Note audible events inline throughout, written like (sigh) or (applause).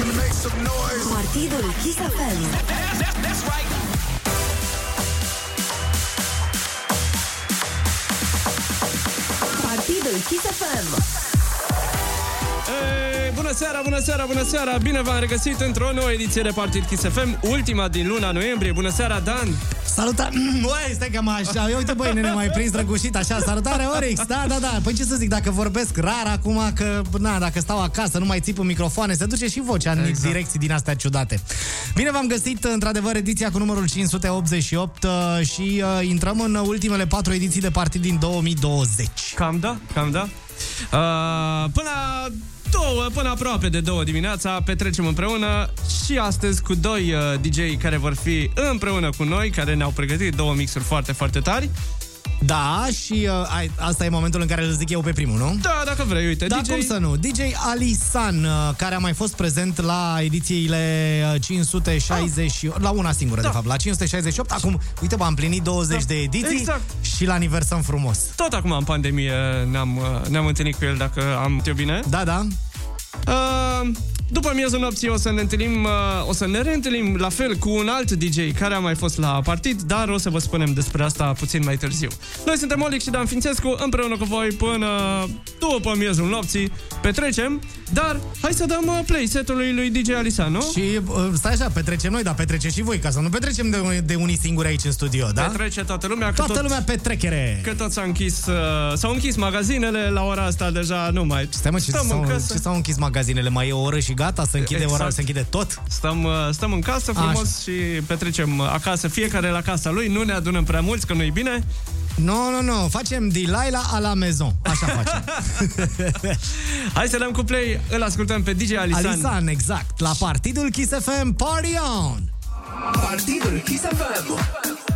Partidul Kiss FM. Partidul Kiss FM. Ei, bună seara, bună seara, bună seara! Bine v-am regăsit într-o nouă ediție de Partid Kiss FM, ultima din luna noiembrie. Bună seara, Dan! Salutare! Băi, stai că mă așa. Eu, uite, băi, nene, mai prins drăgușit așa. Salutare, Orix! Da, da, da. Păi ce să zic, dacă vorbesc rar acum, că, na, dacă stau acasă, nu mai țip în microfoane, se duce și vocea în Exact. direcții din astea ciudate. Bine v-am găsit, într-adevăr, ediția cu numărul 588 uh, și uh, intrăm în ultimele patru ediții de partid din 2020. Cam da, cam da. Uh, până două, până aproape de două dimineața petrecem împreună și astăzi cu doi uh, DJ care vor fi împreună cu noi, care ne-au pregătit două mixuri foarte, foarte tari. Da, și uh, ai, asta e momentul în care îl zic eu pe primul, nu? Da, dacă vrei, uite, Da, DJ... cum să nu? DJ Alisan, uh, care a mai fost prezent la edițiile uh, 560, la una singură, Da. de fapt, la 568. Acum, uite, bă, am plinit 20 Da. de ediții Exact. și la aniversăm frumos. Tot acum în pandemie ne-am, uh, ne-am întâlnit cu el, dacă am eu bine. Da, da. Uh, după miezul nopții o să ne întâlnim, uh, o să ne reîntâlnim la fel cu un alt DJ care a mai fost la partid, dar o să vă spunem despre asta puțin mai târziu. Noi suntem Olic și Dan Fințescu, împreună cu voi până după miezul nopții. Petrecem, dar hai să dăm uh, play setului lui DJ Alisan, nu? Și uh, stai așa, petrecem noi, dar petrece și voi, ca să nu petrecem de, de unii singuri aici în studio, da? Petrece toată lumea, că Toată tot, lumea petrecere. că tot s-a închis, uh, s-au închis magazinele la ora asta deja, nu mai Stai mă, ce stăm în s-au, casă. ce s-au închis magazinele? Mai e o oră și gata? Se închide Exact. ora, se închide tot? Stăm, uh, stăm în casă frumos Așa. și petrecem uh, acasă, fiecare la casa lui, nu ne adunăm prea mulți, că nu-i bine. Nu, no, nu, no, nu, facem Delilah a la maison. Așa (laughs) facem. Hai să dăm cu play, îl ascultăm pe DJ Alisan. Alisan, exact. La partidul Kiss FM, party on! Partidul Kiss FM.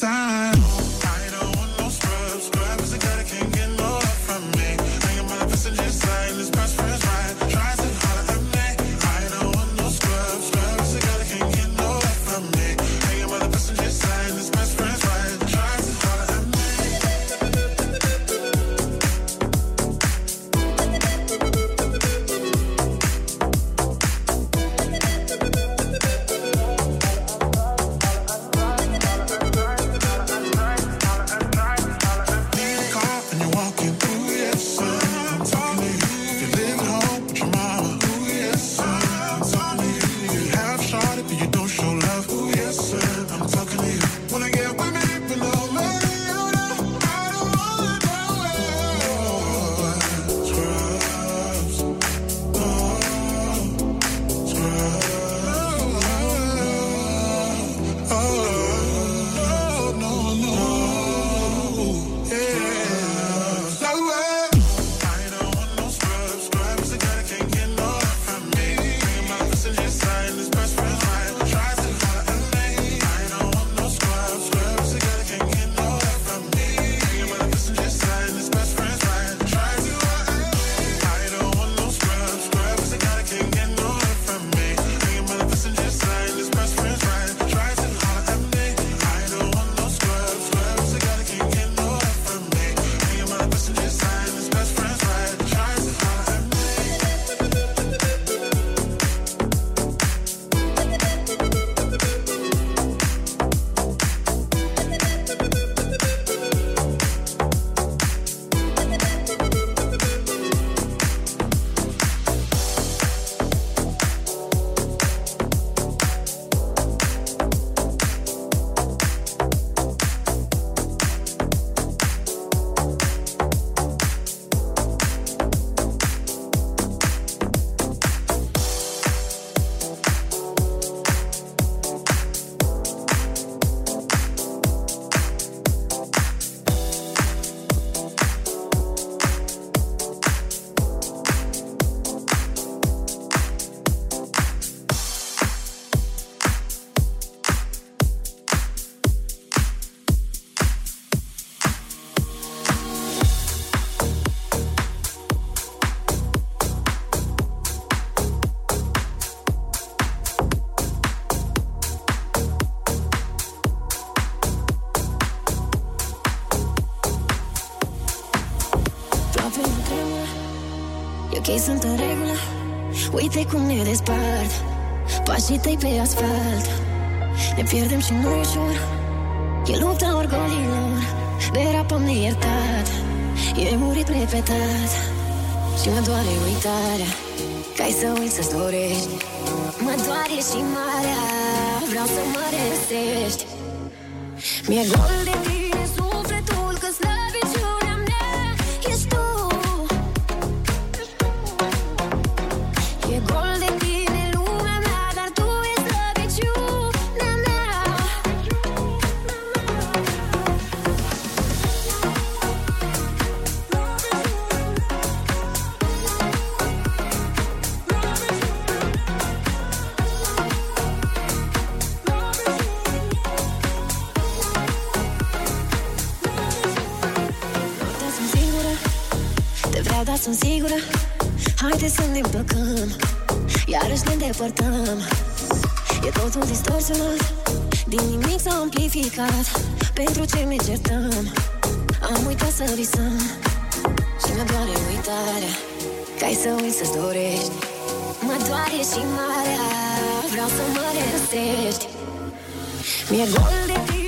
Time. cum ne despart. Pașii tăi pe asfalt. Ne pierdem și nu ușor. E lupta orgolilor Derapăm neiertat. E murit repetat. Și mă doare uitarea Că ai să uiți să-ți dorești. Mă doare și marea Vreau să mă restești Mi-e gol de judecat Pentru ce ne certăm Am uitat să visăm Și mi doare uitarea Ca ai să uiți să-ți dorești. Mă doare și marea Vreau să mă răstești Mi-e gol de tine.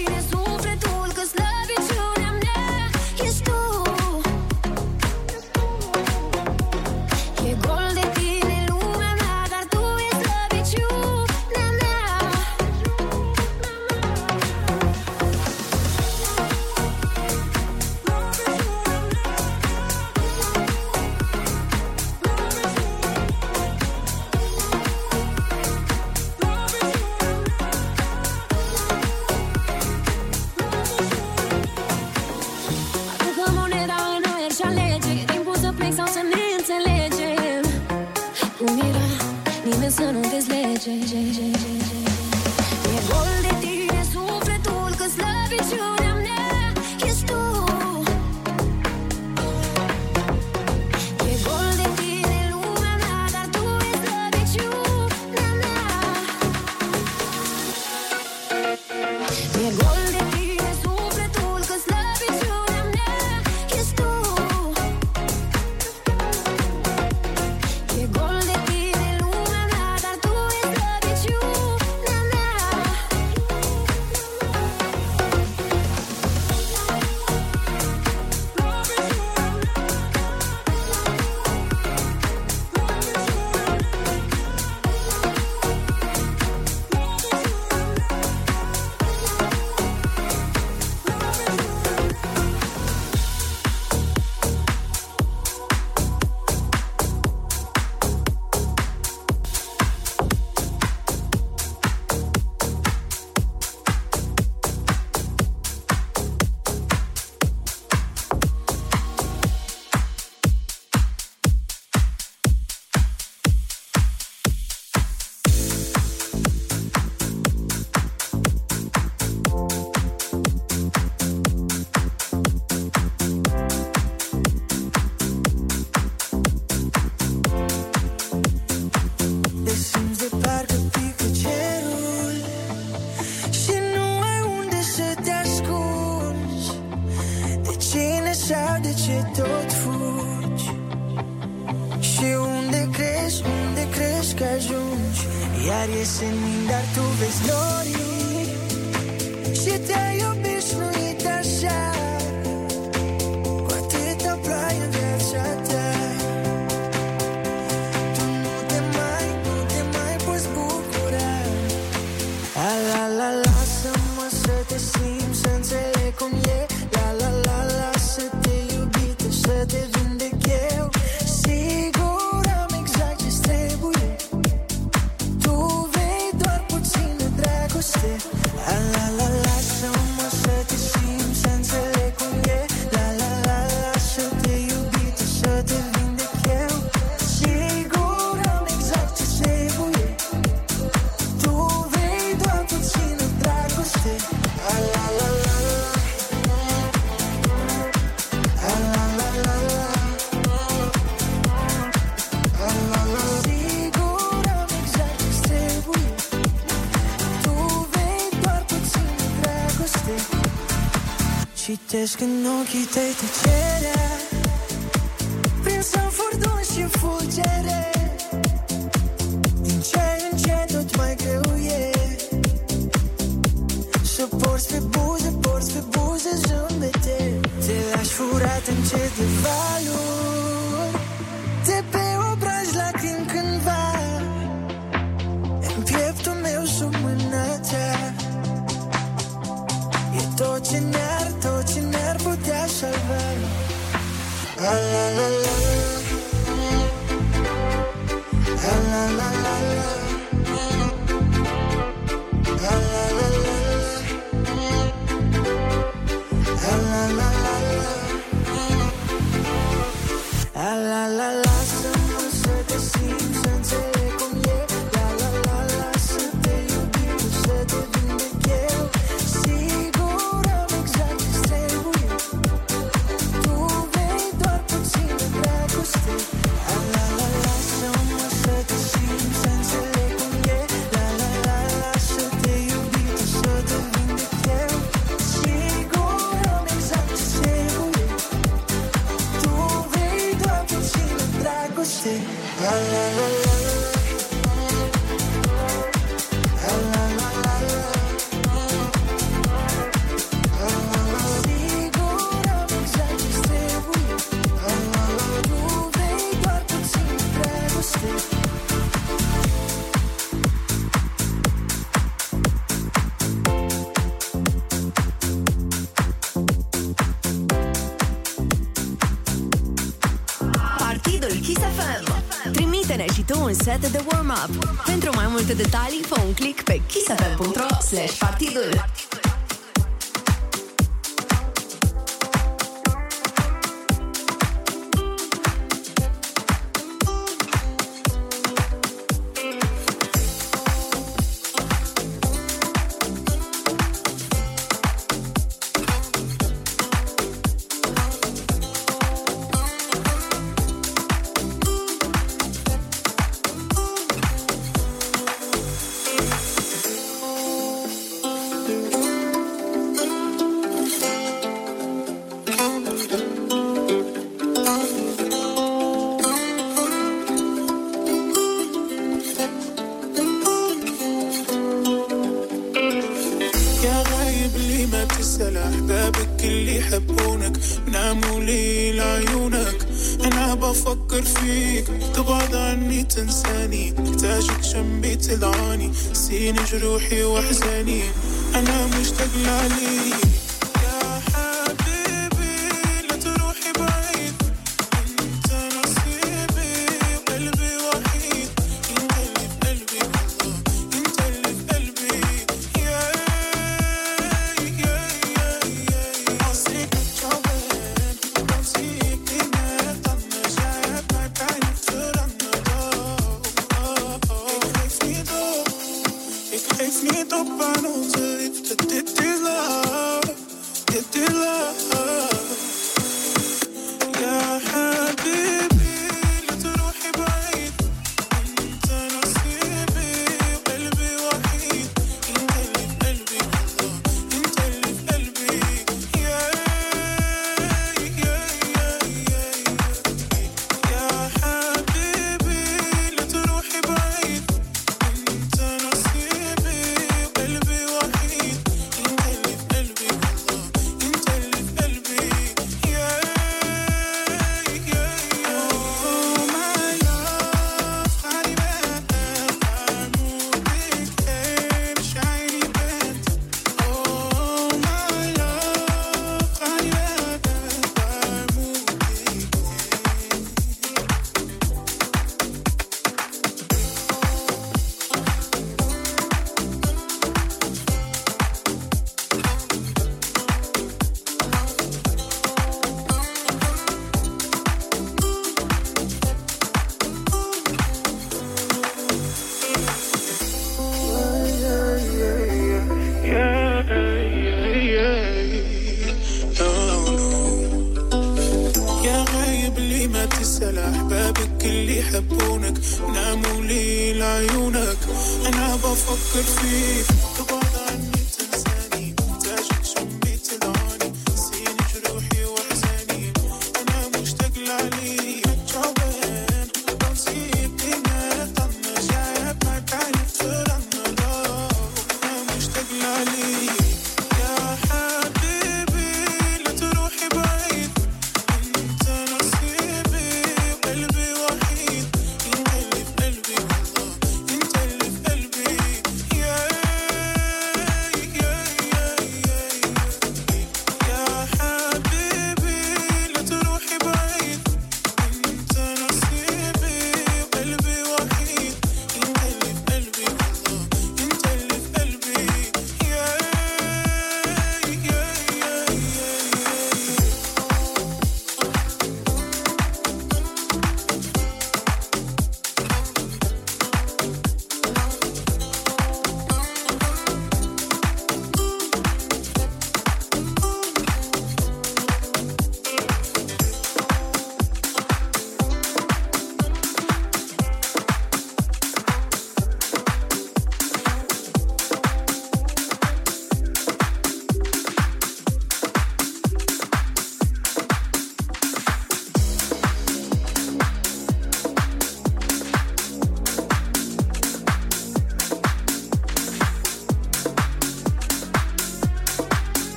Teški nogi, tejte će Pentru mai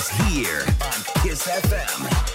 is here on Kiss FM.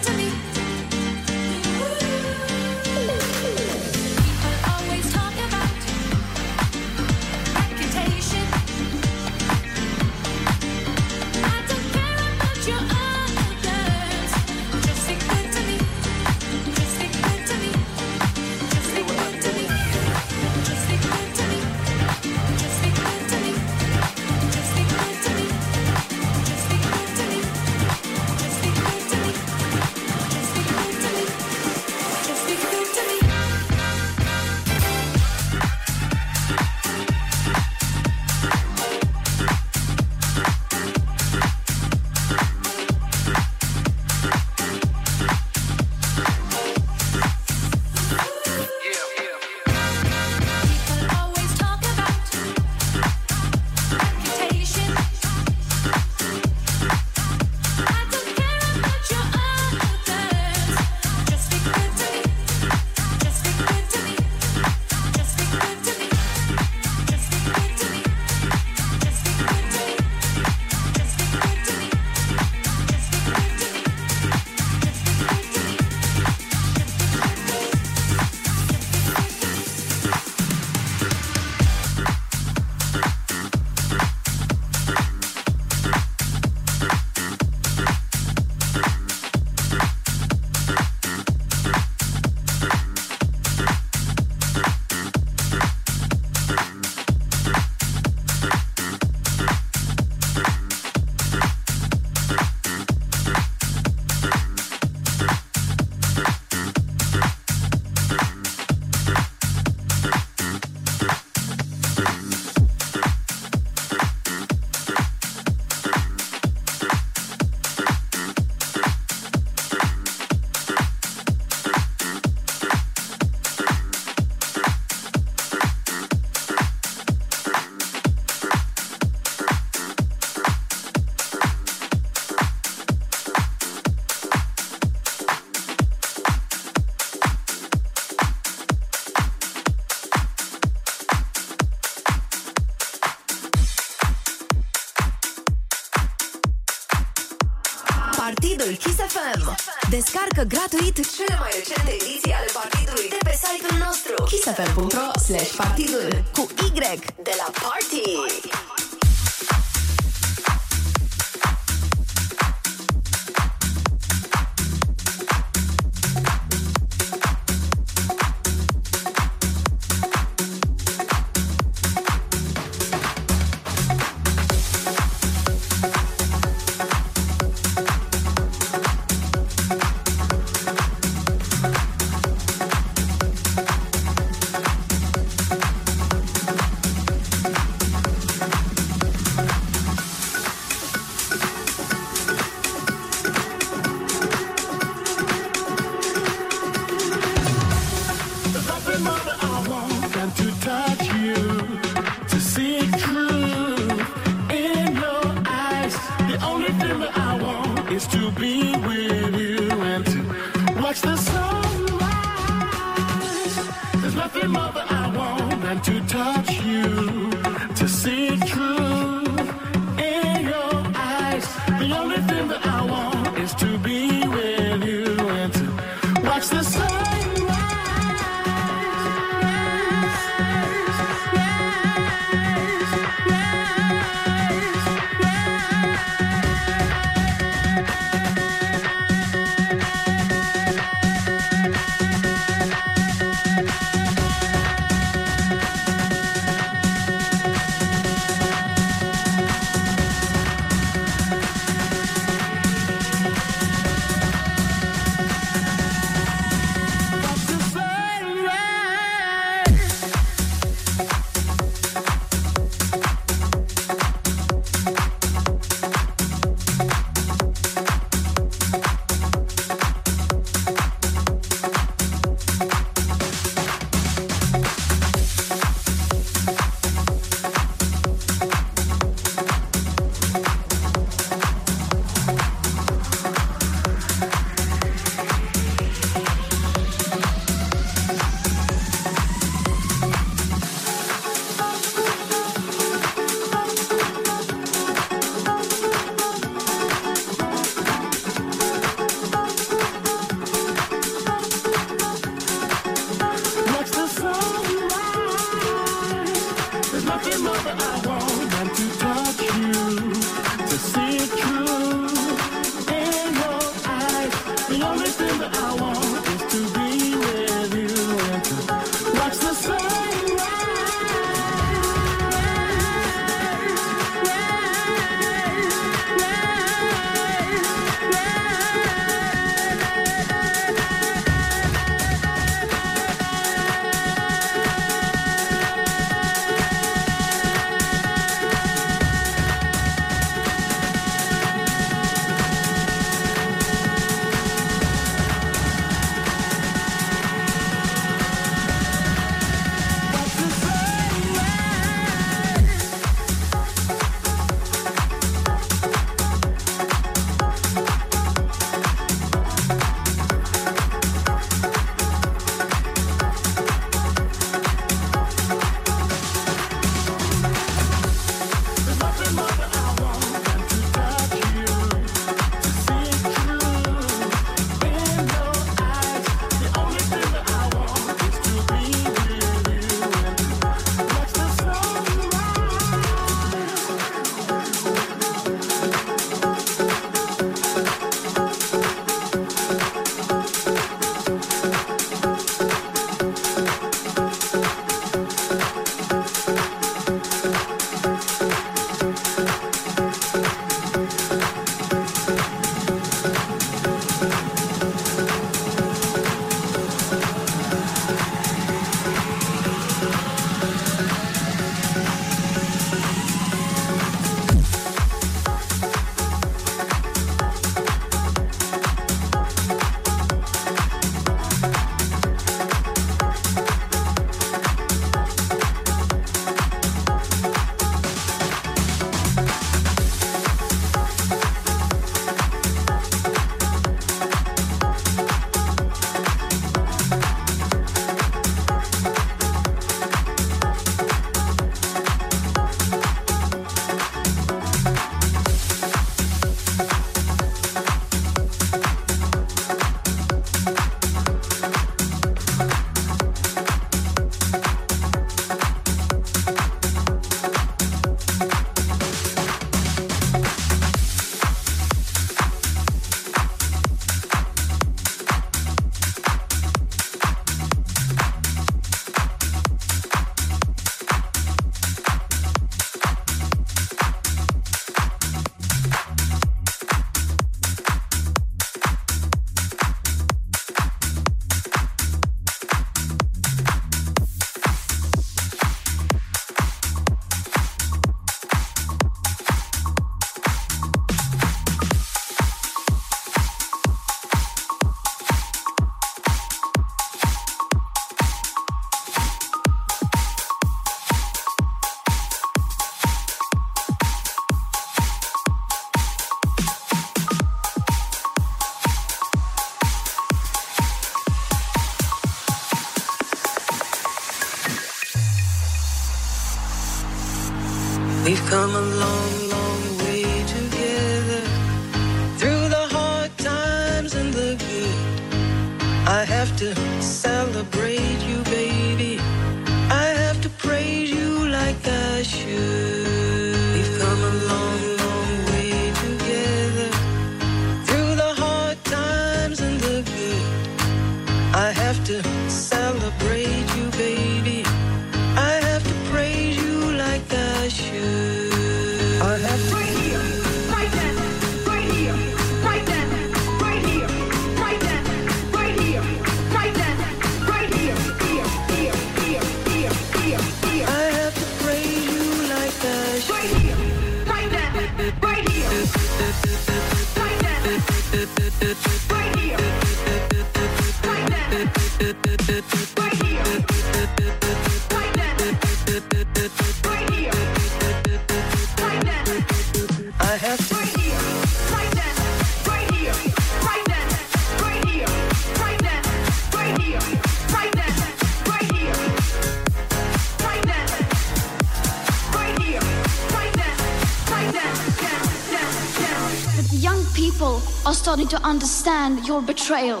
Starting to understand your betrayal.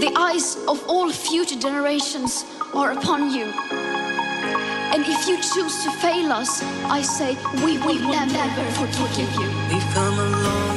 The eyes of all future generations are upon you. And if you choose to fail us, I say we will never forgive you. We've come a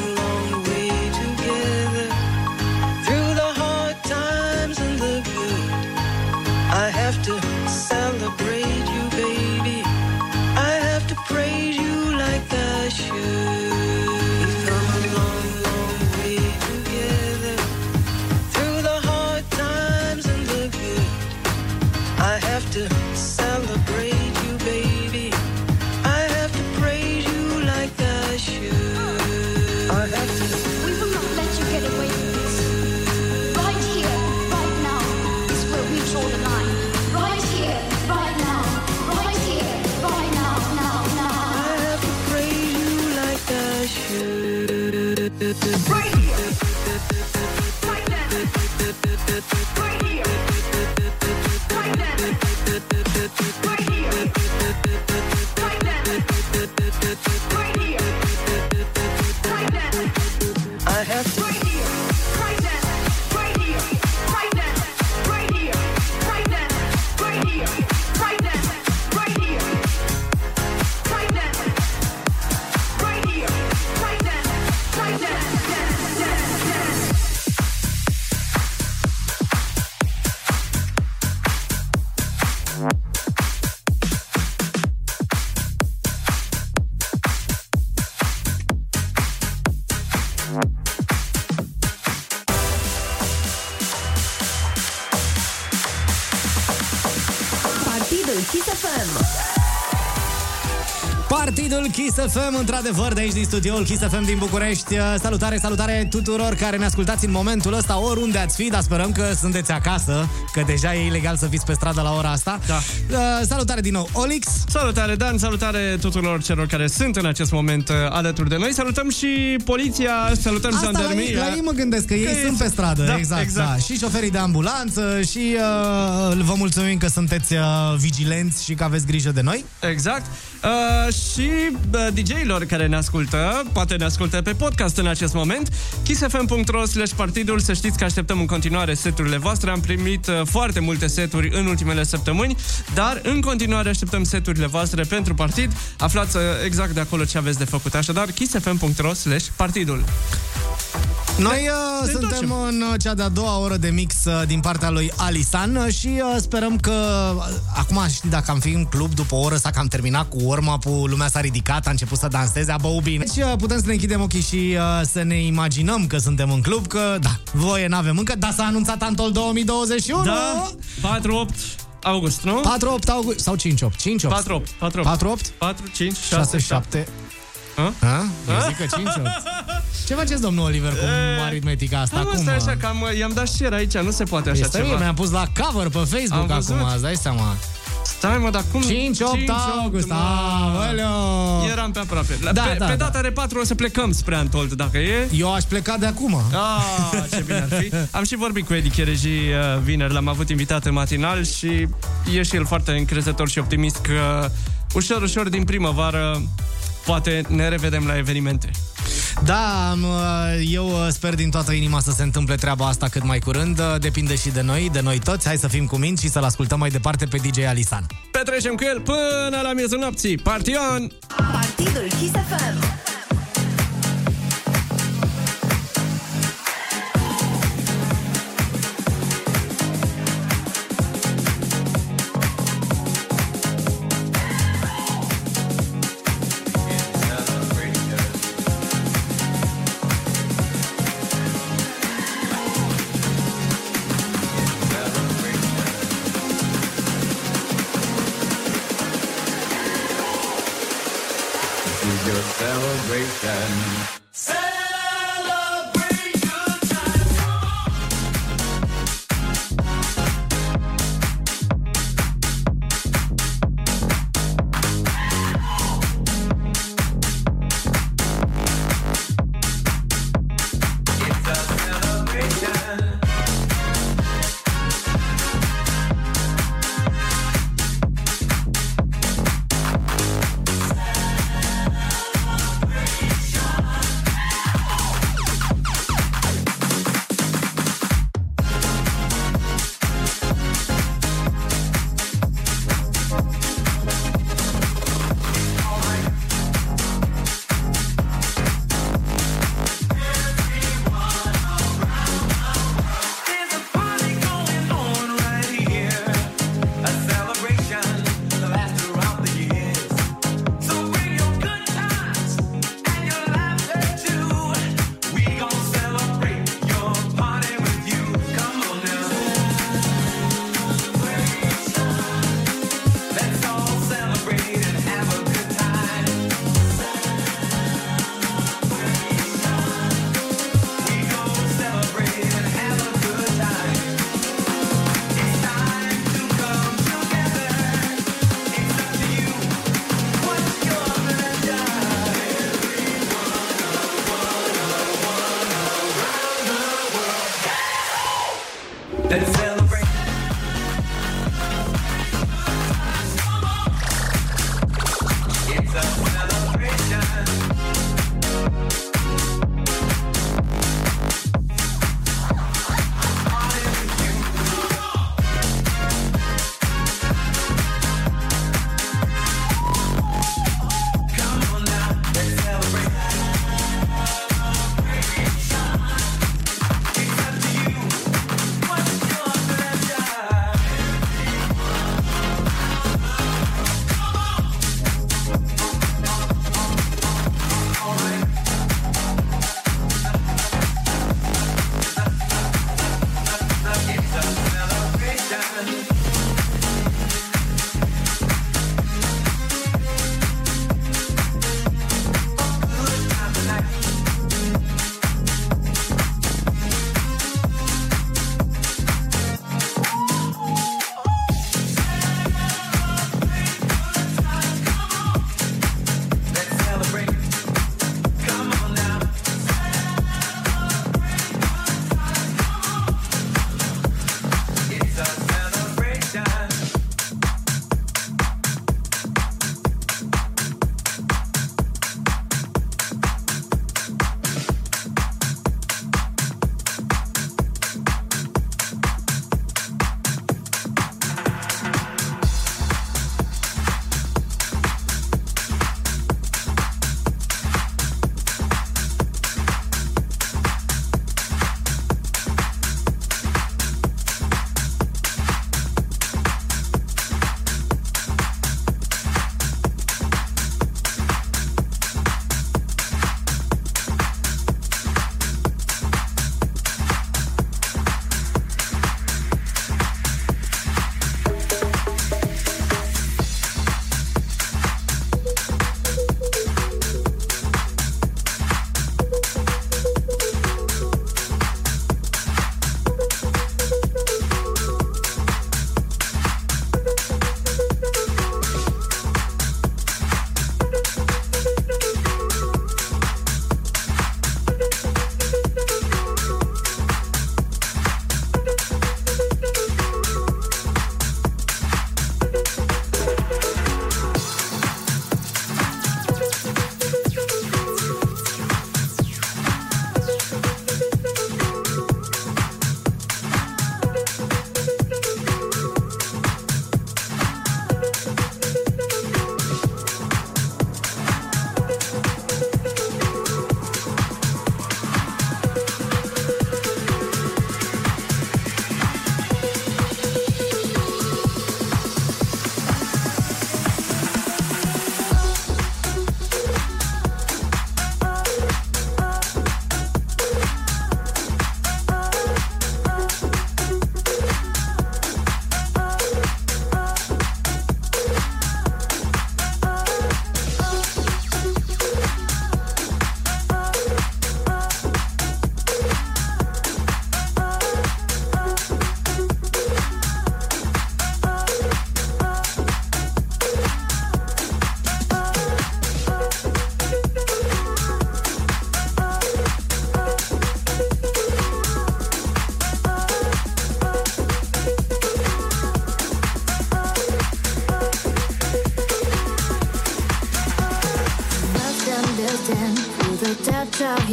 Kiss FM, într-adevăr, de aici din studioul Kiss FM din București. Salutare, salutare tuturor care ne ascultați în momentul ăsta, oriunde ați fi, dar sperăm că sunteți acasă, că deja e ilegal să fiți pe stradă la ora asta. Da. Uh, salutare din nou, Olix. Salutare, Dan, salutare tuturor celor care sunt în acest moment uh, alături de noi. Salutăm și poliția, salutăm Asta la ei, jandarmia. la ei mă gândesc că, ei ei sunt pe stradă, Da, exact, exact. Da. Și șoferii de ambulanță și uh, vă mulțumim că sunteți uh, vigilenți și că aveți grijă de noi. Exact. Uh, și uh, DJ-ilor care ne ascultă, poate ne ascultă pe podcast în acest moment, kissfm.ro slash partidul, să știți că așteptăm în continuare seturile voastre. Am primit uh, foarte multe seturi în ultimele săptămâni, dar în continuare așteptăm seturile voastre pentru partid. Aflați uh, exact de acolo ce aveți de făcut. Așadar, kissfm.ro slash partidul. Noi uh, ne suntem întoarcem. în uh, cea de-a doua oră de mix uh, din partea lui Alisan uh, și uh, sperăm că uh, acum știi dacă am fi în club după o oră sau că am terminat cu warm-up-ul, lumea s-a ridicat, a început să danseze, a băut bine. Deci uh, putem să ne închidem ochii și uh, să ne imaginăm că suntem în club, că da, voie n-avem încă, dar s-a anunțat Antol 2021. Da, 4-8 august, nu? 4-8 august sau 5-8? 5-8. 4-8. 4-8. 4-8? 4, 5, 6, 7. 6-7. Ha? Eu zic că 5-8. (laughs) Ce faceți, domnul Oliver, cu aritmetica asta? Am Cum? asta așa, că am, i-am dat share aici, nu se poate așa Este ceva. bine, mi-am pus la cover pe Facebook Am văzut. acum, îți dai seama. Stai mă, dar cum? 5-8 august, mă. aoleo! Eram pe aproape. La, Da, pe, da, pe da. data de 4 o să plecăm spre Antold, dacă e. Eu aș pleca de acum. Ah, ce bine ar fi. (laughs) Am și vorbit cu Edi Chereji uh, vineri, l-am avut invitat în matinal și e și el foarte încrezător și optimist că ușor, ușor din primăvară poate ne revedem la evenimente. Da, am, uh, eu uh, sper din toată inima să se întâmple treaba asta cât mai curând. Uh, Depinde și de noi, de noi toți. Hai să fim cu minți și să-l ascultăm mai departe pe DJ Alisan. Petrecem cu el până la miezul nopții. Partion! Partidul Kiss FM.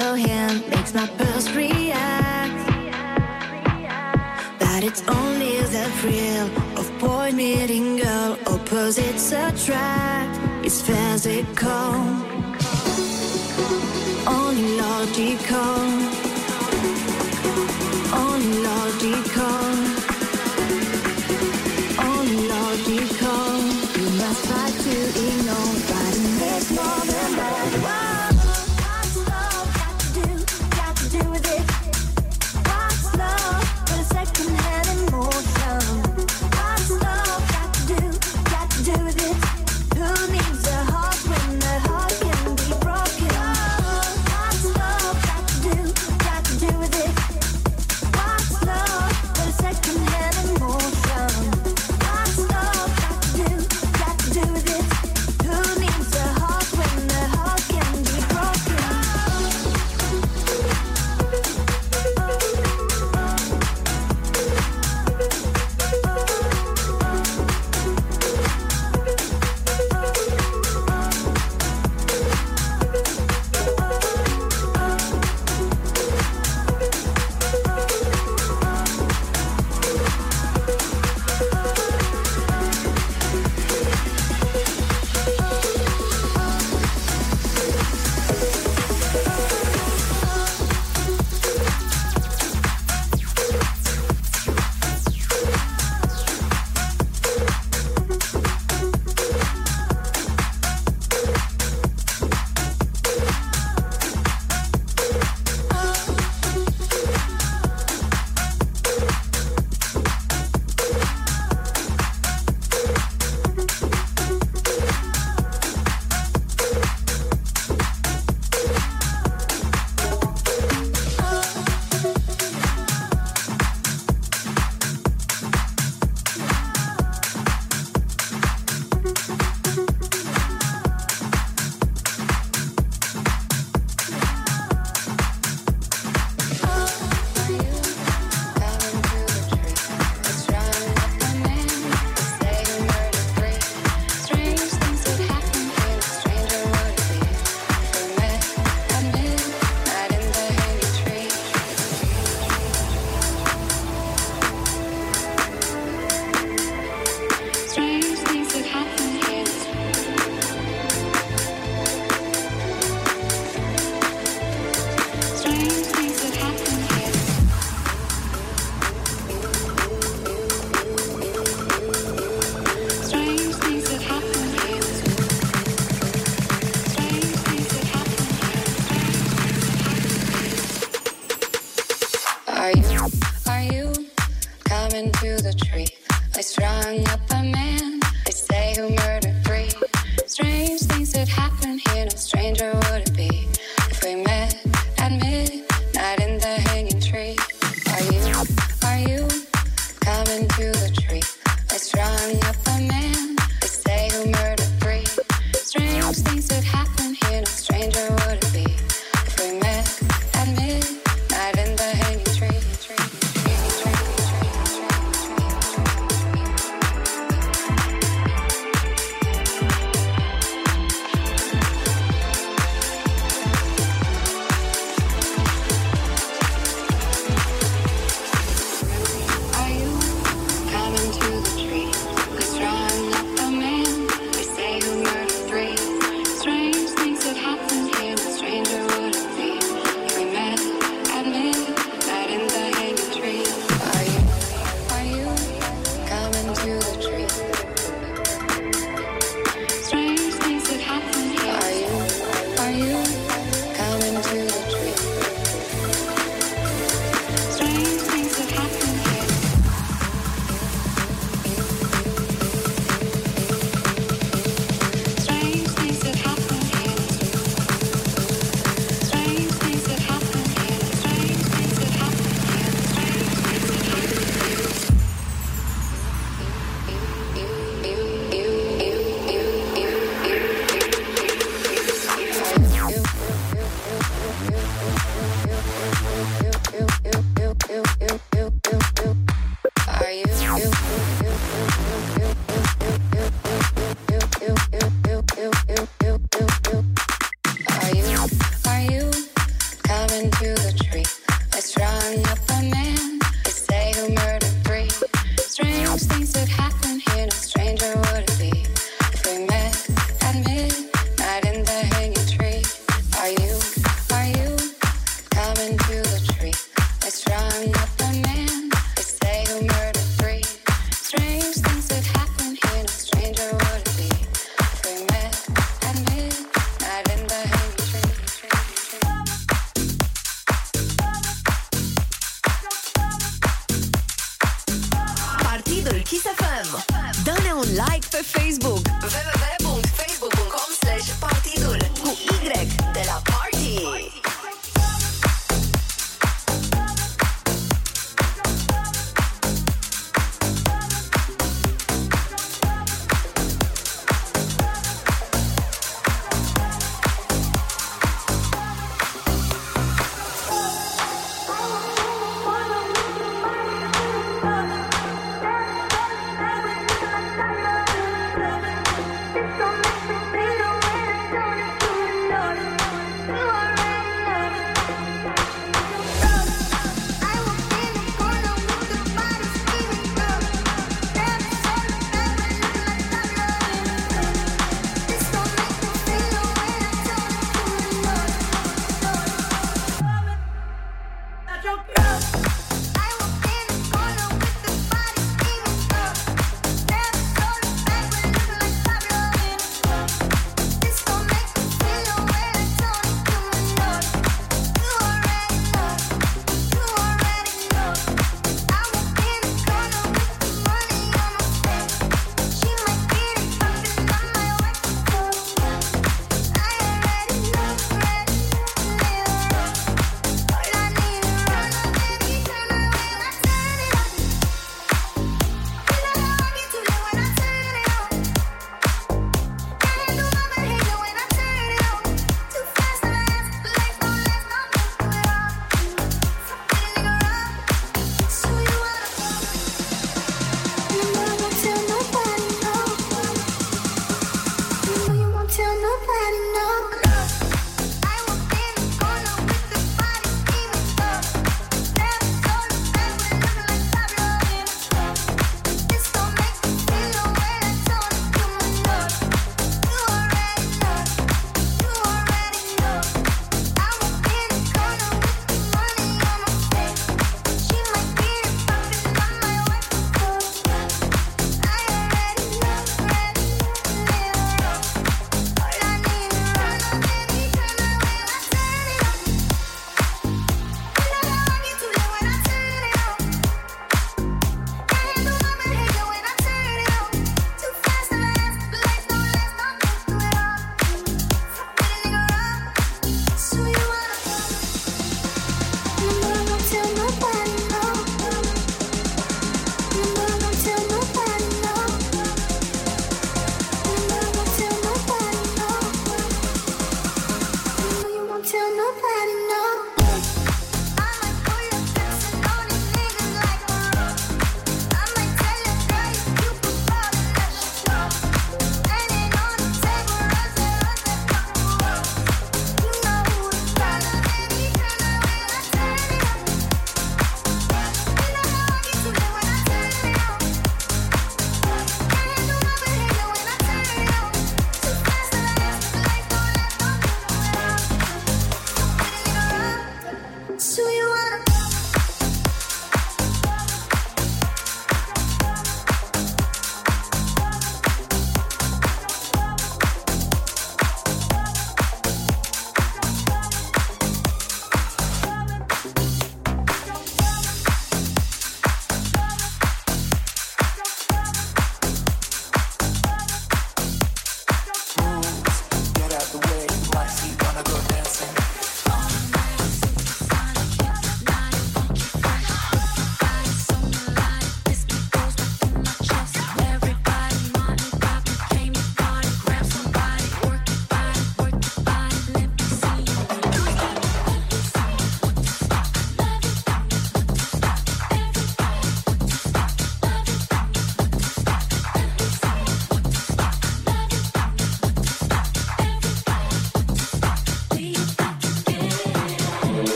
Your hand makes my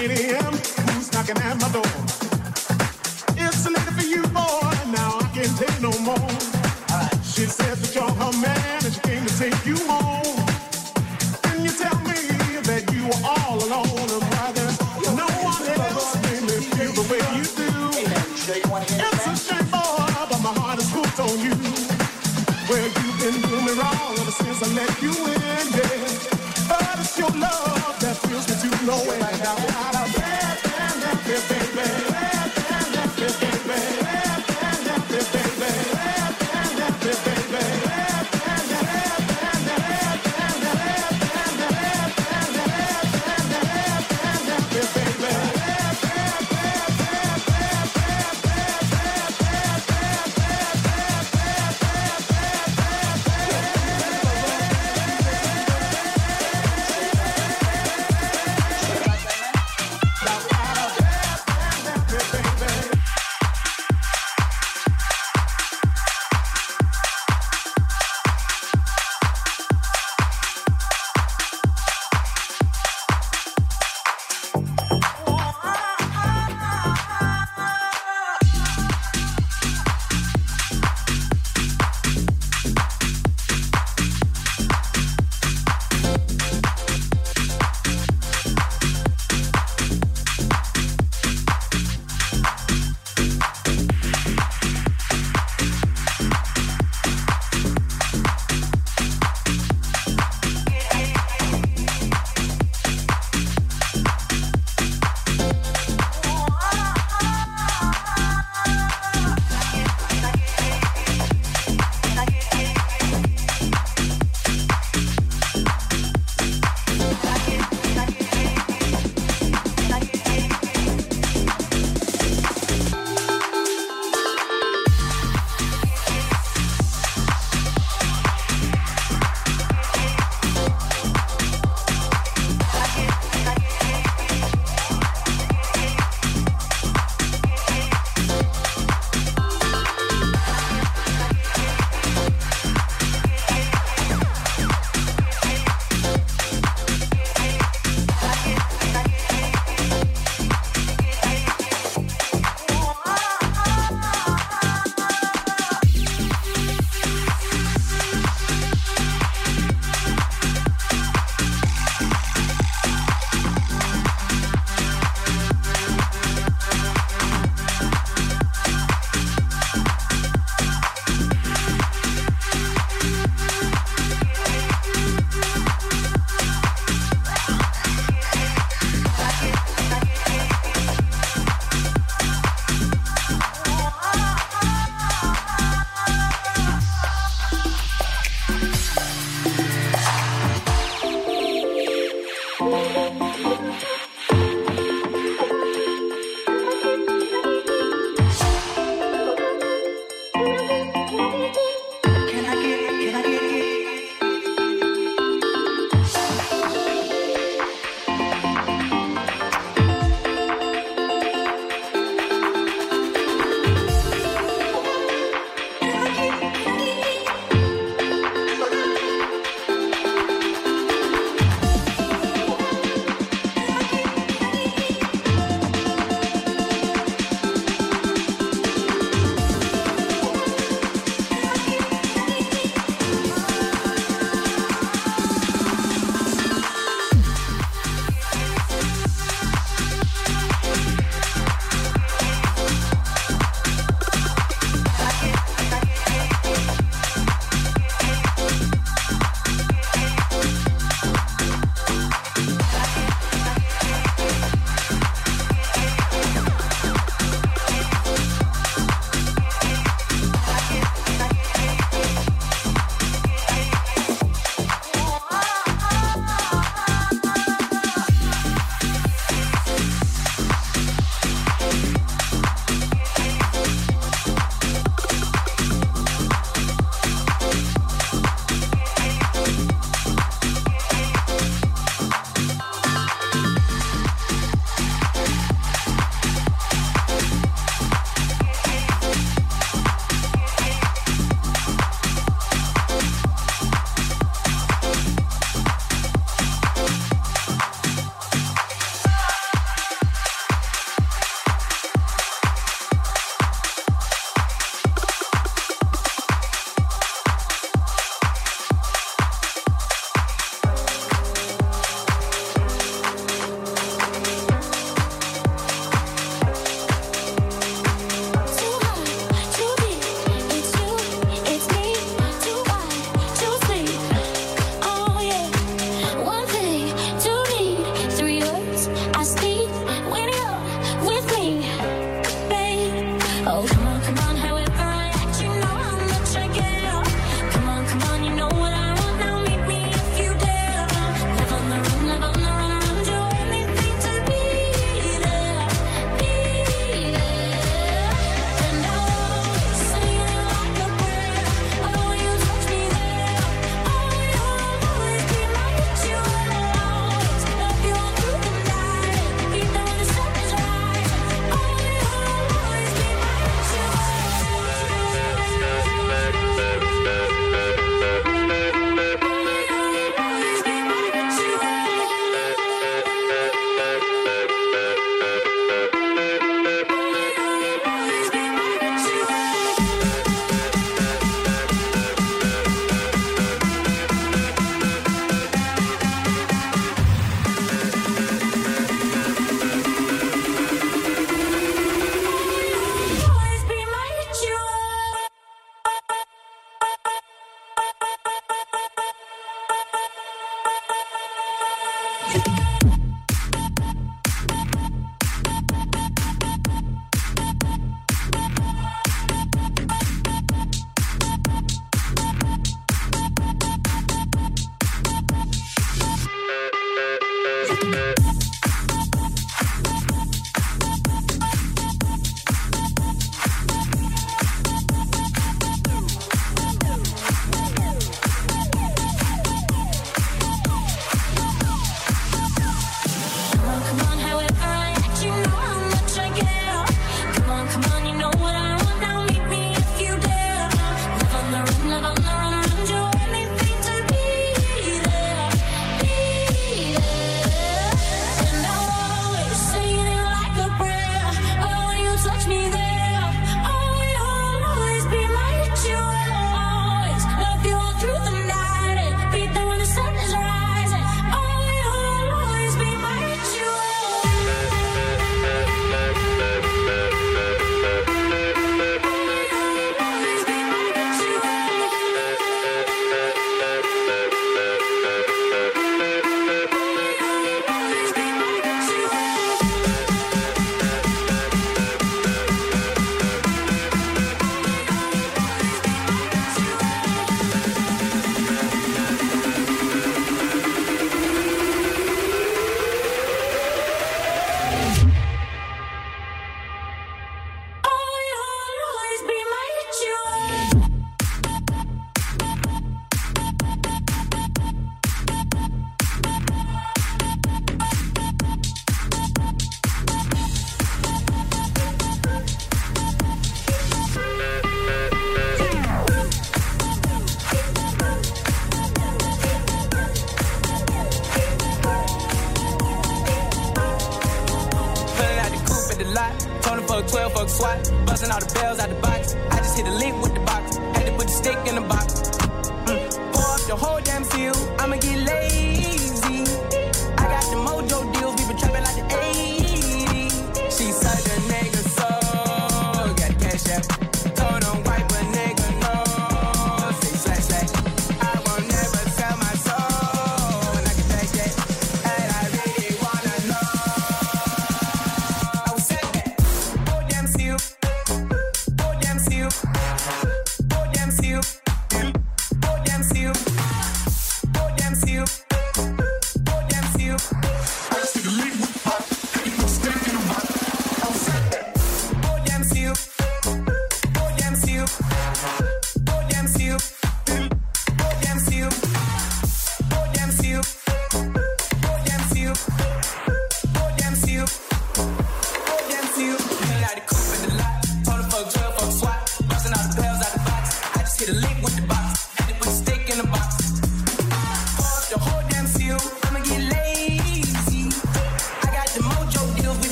8 a.m. Who's knocking at my door? It's a lady for you, boy.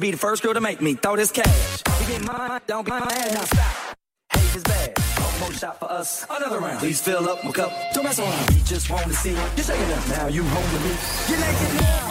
be the first girl to make me throw this cash. You get mine, don't be mad, now stop. Hate is bad. One more shot for us, another round. Please fill up my cup, don't mess around. We just want to see you shaking up. Now you home with me. You're naked now.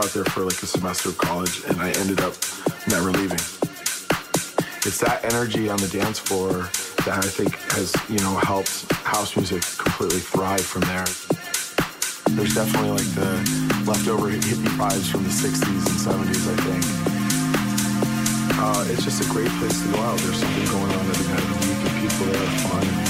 Out there for like a semester of college, and I ended up never leaving. It's that energy on the dance floor that I think has, you know, helped house music completely thrive from there. There's definitely like the leftover hippie vibes from the 60s and 70s, I think. Uh, it's just a great place to go out. There's something going on every night of the week, and people there are fun.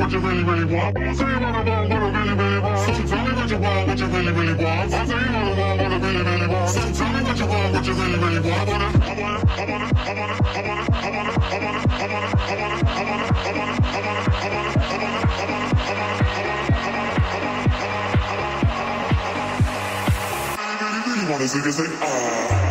what you really, really want. I say you wanna want what I really, really want. So tell me what you want, what you really, really want. I say you wanna want what I really, really want. So tell me what you want, what you really, really want. I wanna, I wanna, I wanna, I wanna, I wanna, I wanna, I wanna, I wanna, I wanna, I wanna, I wanna, I wanna, I wanna, I wanna. Honestly, it's like, ah.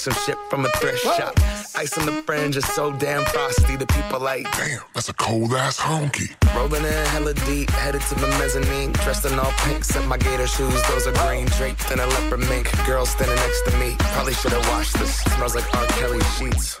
Some shit from a thrift shop. Ice on the fringe is so damn frosty. The people like, damn, that's a cold ass honky. Rolling in hella deep, headed to the mezzanine. Dressed in all pink, set my gator shoes. Those are green draped in a leopard mink. Girl standing next to me. Probably should have washed this. Smells like R. Kelly sheets.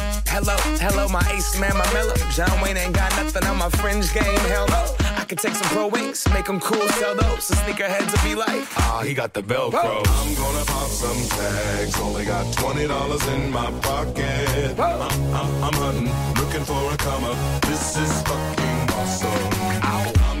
Hello, hello, my ace man, my mellow. John Wayne ain't got nothing on my fringe game. Hell no. I could take some pro wings, make them cool, sell those. The sneakerheads will be like, ah, he got the Velcro. I'm gonna pop some tags. Only got twenty dollars in my pocket. I'm, I'm, I'm hunting, looking for a come up. This is fucking awesome. I'm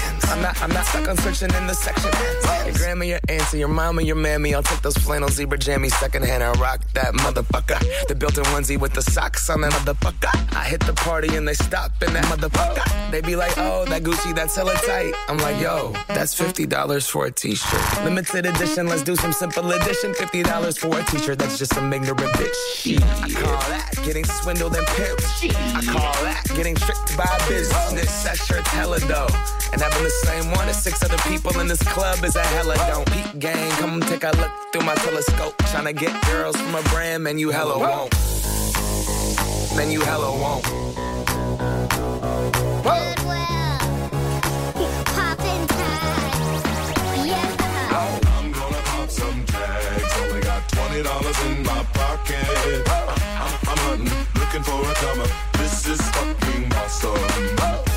I'm not, I'm not stuck on searching in the section. Your grandma, your auntie, your mama, your mammy. I'll take those flannel zebra jammies secondhand and rock that motherfucker. The built-in onesie with the socks on that motherfucker. I hit the party and they stop in that motherfucker. They be like, oh, that Gucci, that's hella tight. I'm like, yo, that's $50 for a t-shirt. Limited edition, let's do some simple edition. $50 for a t-shirt, that's just some ignorant bitch. I call that getting swindled and pimped. I call that getting tricked by business. That shirt's hella dope. And the same one as six other people in this club is a hella don't. Peak gang, come take a look through my telescope. Tryna get girls from a brand, man, you hella won't. Man, you hella won't. I'm gonna pop some tags. Only got twenty dollars in my pocket. I'm, I'm hunting, looking for a comer. This is fucking awesome.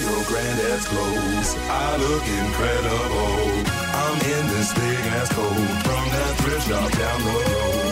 Your granddad's clothes. I look incredible. I'm in this big ass coat from that thrift shop down the road.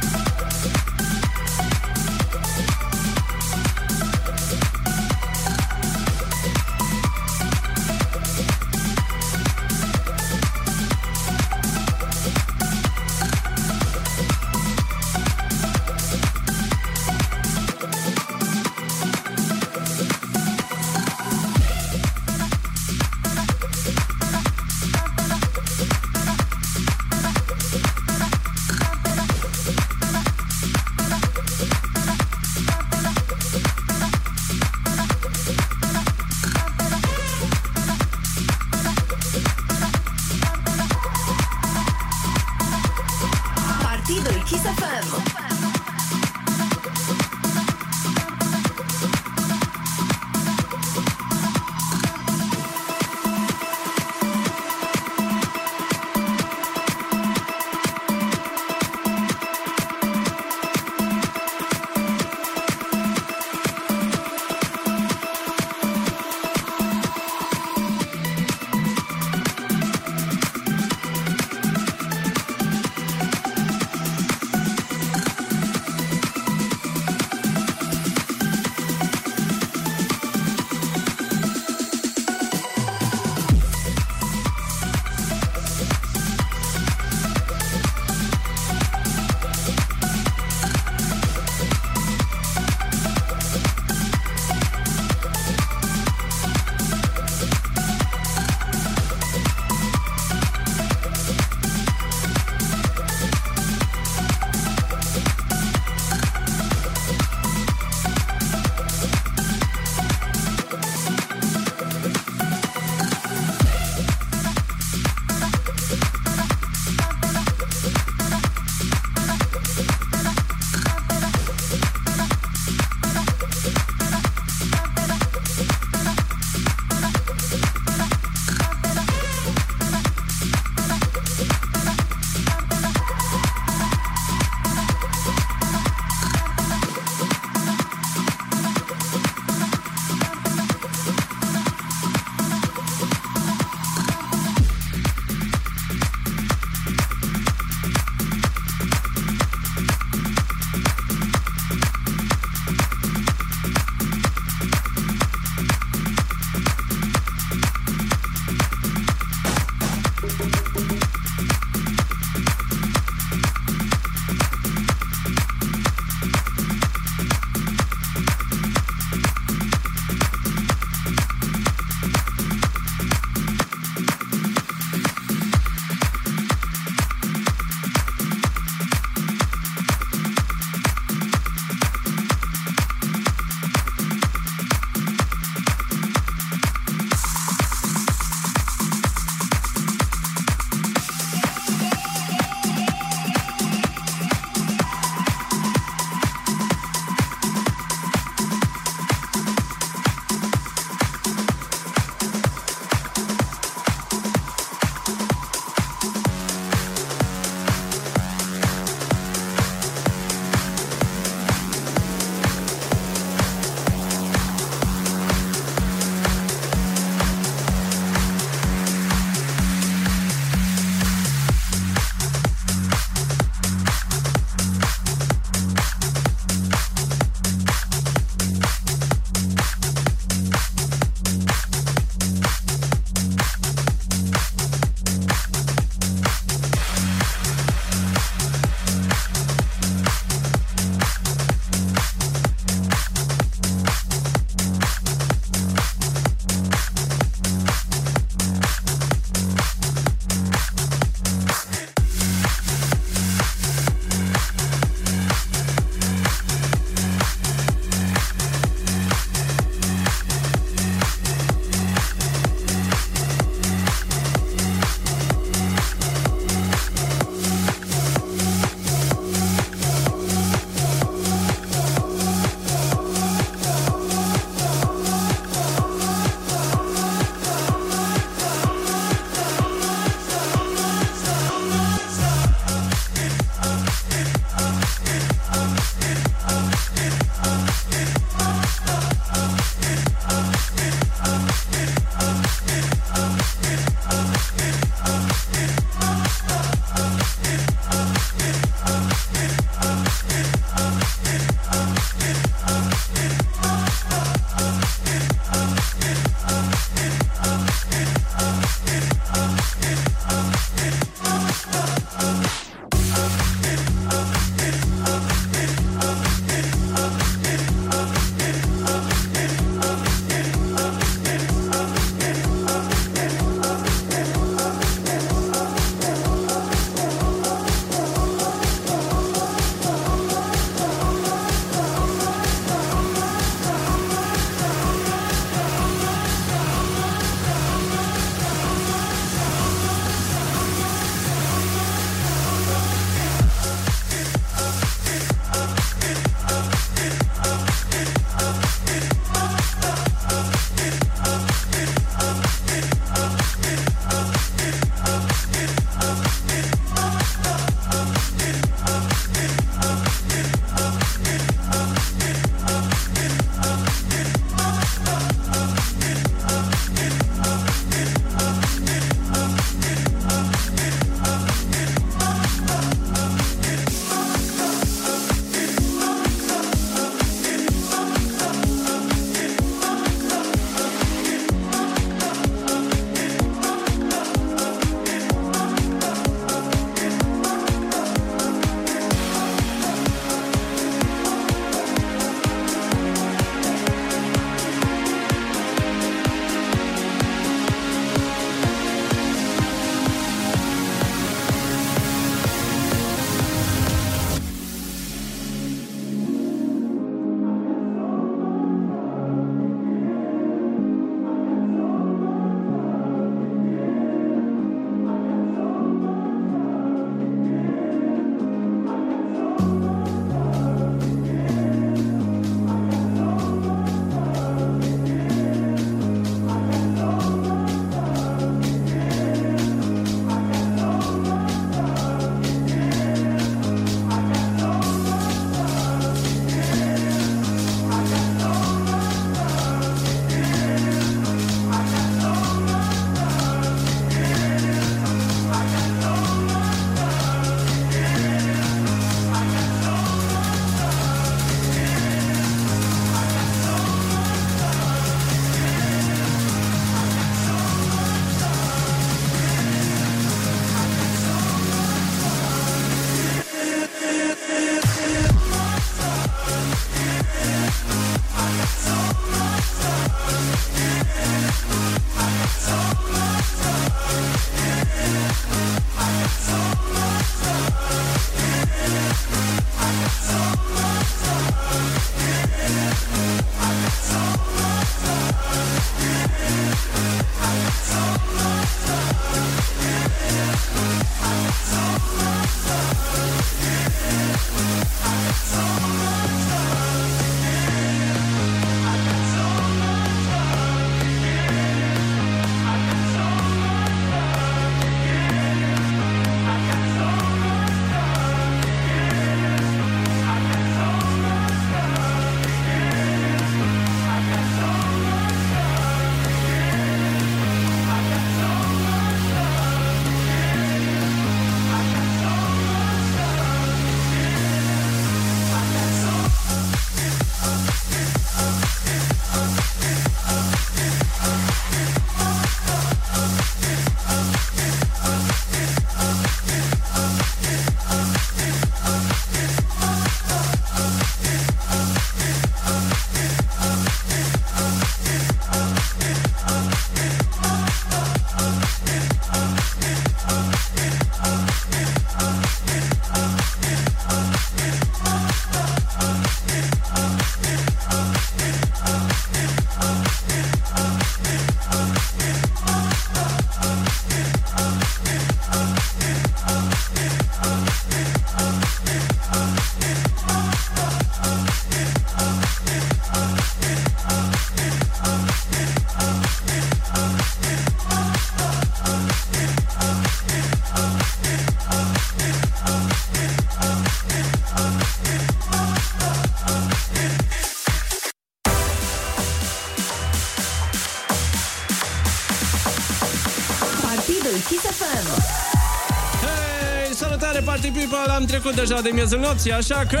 People! Am trecut deja de miezul nopții, așa că...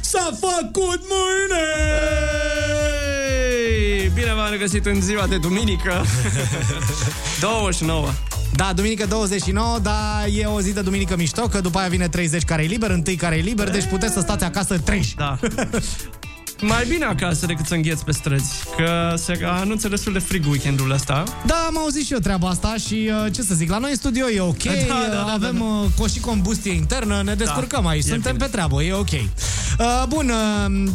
S-a făcut mâine! Hei, Bine v-am regăsit în ziua de duminică (laughs) 29 Da, duminică 29, dar e o zi de duminică mișto, că după aia vine 30 care e liber, întâi care e liber, deci puteți să stați acasă 30. Da. (laughs) Mai bine acasă decât să îngheți pe străzi Că se anunță destul de frig weekendul ăsta Da, am auzit și eu treaba asta și uh, ce să zic, la noi în studio e ok, (laughs) Da, da, da, avem da, da. uh, co- și combustie internă, ne descurcăm Da, aici, e suntem bine. pe treabă, e ok. Uh, bun, uh,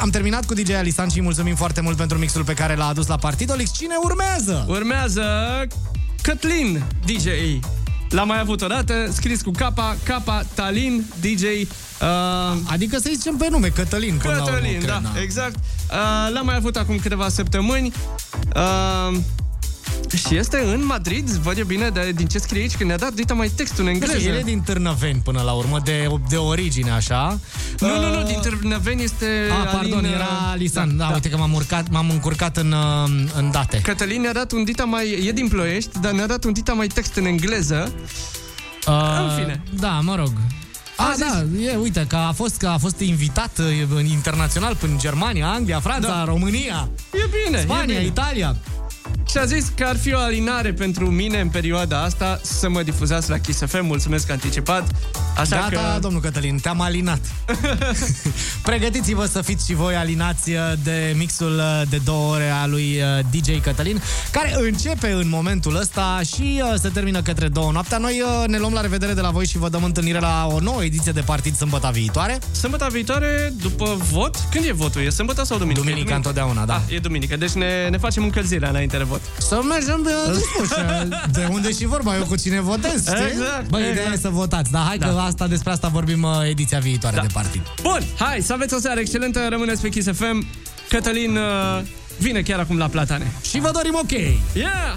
am terminat cu DJ Alisan și îi mulțumim foarte mult pentru mixul pe care l-a adus la Partidolix. Cine urmează? Urmează Cătlin DJ L-am mai avut o dată, scris cu K, K, Talin, DJ uh, Adică să zicem pe nume, Cătălin. până la urmă, Cătălin, cred, da, exact uh, L-am mai avut acum câteva săptămâni uh, Și este în Madrid, văd eu bine de, din ce scrie aici Că ne-a dat dita mai textul în Nu engleză știu, el e din Târnăveni până la urmă, de, de origine, așa. Nu, nu, nu, Uh, din Târnăveni este Ah, pardon, Alin, era Lisan. Da, da, uite că m-am, urcat, m-am încurcat în, uh, în date. Cătălin ne-a dat un dita mai... E din Ploiești, dar ne-a dat un dita mai text în engleză Uh, În fine. Da, mă rog. A, da, e, uite, că a fost, că a fost invitat uh, în internațional până în Germania, Anglia, Franța, Da. România, E bine, Spania, e bine. Italia. Și a zis că ar fi o alinare pentru mine în perioada asta să mă difuzați la Kiss FM. Mulțumesc anticipat. Așa Gata, că... domnul Cătălin, te-am alinat. (laughs) Pregătiți-vă să fiți și voi alinați uh, de mixul uh, de două ore a lui uh, DJ Cătălin, care începe în momentul ăsta și uh, se termină către două noaptea. Noi uh, ne luăm la revedere de la voi și vă dăm întâlnire la o nouă ediție de partid sâmbătă viitoare. Sâmbătă viitoare, după vot, când e votul? E sâmbătă sau duminică? Duminica E întotdeauna, da. Ah, e duminică, deci ne, ne facem încălzirea înainte de vot. Să mergem de, de unde și vorba, eu cu cine votez, știi? Exact, Băi, ideea exact. e să votați, dar hai Da. că asta, despre asta vorbim uh, ediția viitoare Da. de partid. Bun, hai, să aveți o seară excelentă, rămâneți pe Kiss FM. Cătălin uh, vine chiar acum la Platane. Și vă dorim ok! Yeah!